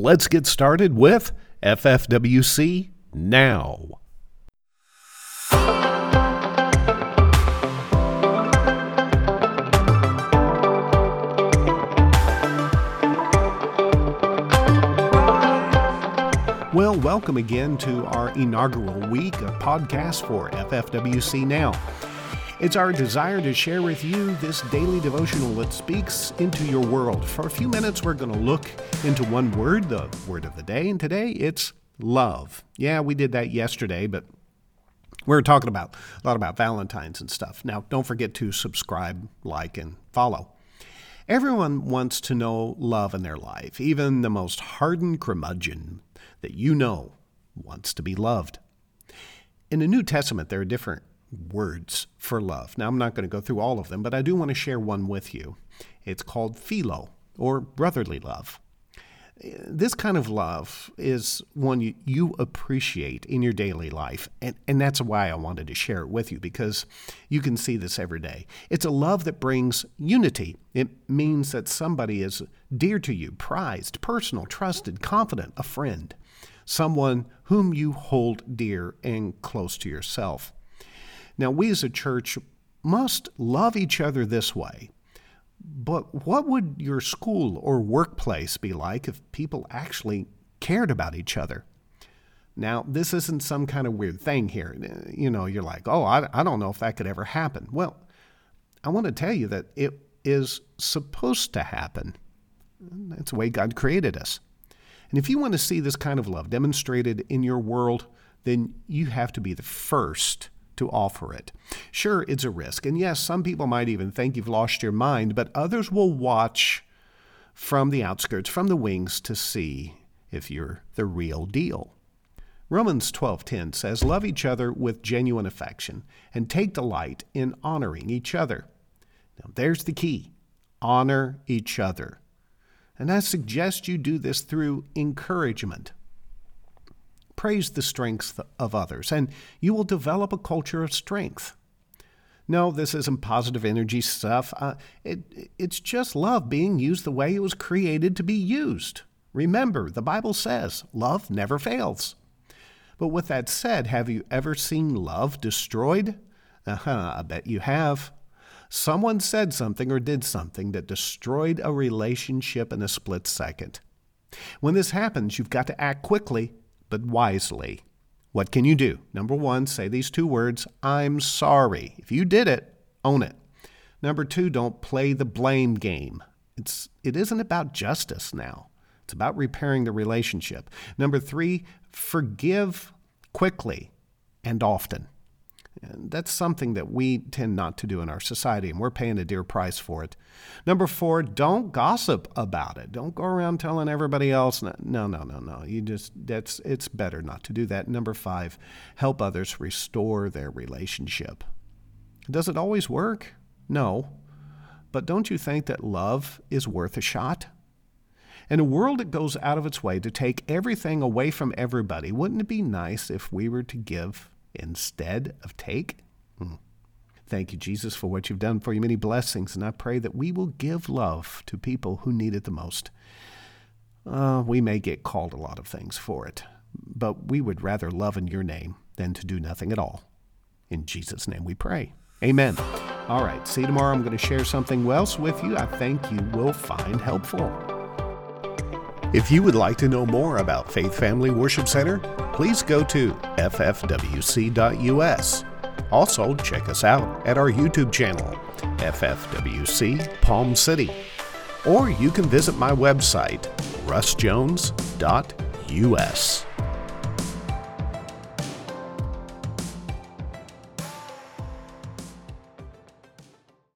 Let's get started with FFWC now. Well, welcome again to our inaugural week of podcasts for FFWC Now. It's our desire to share with you this daily devotional that speaks into your world. For a few minutes, we're going to look into one word, the word of the day, and today it's love. Yeah, we did that yesterday, but we are talking about a lot about Valentine's and stuff. Now, don't forget to subscribe, like, and follow. Everyone wants to know love in their life. Even the most hardened curmudgeon that you know wants to be loved. In the New Testament, there are different words for love. Now, I'm not going to go through all of them, but I do want to share one with you. It's called philo, or brotherly love. This kind of love is one you, appreciate in your daily life, and, and that's why I wanted to share it with you because you can see this every day. It's a love that brings unity. It means that somebody is dear to you, prized, personal, trusted, confident, a friend, someone whom you hold dear and close to yourself. Now, we as a church must love each other this way. But what would your school or workplace be like if people actually cared about each other? Now, this isn't some kind of weird thing here. You know, you're like, oh, I, I don't know if that could ever happen. Well, I want to tell you that it is supposed to happen. That's the way God created us. And if you want to see this kind of love demonstrated in your world, then you have to be the first to offer it. Sure, it's a risk. And yes, some people might even think you've lost your mind, but others will watch from the outskirts, from the wings, to see if you're the real deal. Romans 12:10 says, "Love each other with genuine affection and take delight in honoring each other." Now, there's the key. Honor each other. And I suggest you do this through encouragement praise the strengths of others, and you will develop a culture of strength. No, this isn't positive energy stuff. Uh, it, it's just love being used the way it was created to be used. Remember, the Bible says love never fails. But with that said, have you ever seen love destroyed? Uh-huh, I bet you have. Someone said something or did something that destroyed a relationship in a split second. When this happens, you've got to act quickly but wisely. What can you do? Number one, say these two words I'm sorry. If you did it, own it. Number two, don't play the blame game. It's, it isn't about justice now, it's about repairing the relationship. Number three, forgive quickly and often. And that's something that we tend not to do in our society, and we're paying a dear price for it. Number four, don't gossip about it. Don't go around telling everybody else. No, no, no, no. You just that's it's better not to do that. Number five, help others restore their relationship. Does it always work? No. But don't you think that love is worth a shot? In a world that goes out of its way to take everything away from everybody, wouldn't it be nice if we were to give instead of take? Hmm. Thank you, Jesus, for what you've done for you. Many blessings, and I pray that we will give love to people who need it the most. Uh, we may get called a lot of things for it, but we would rather love in your name than to do nothing at all. In Jesus' name we pray. Amen. All right, see you tomorrow. I'm going to share something else with you I think you will find helpful. If you would like to know more about Faith Family Worship Center, please go to ffwc.us. Also, check us out at our YouTube channel, FFWC Palm City. Or you can visit my website, russjones.us.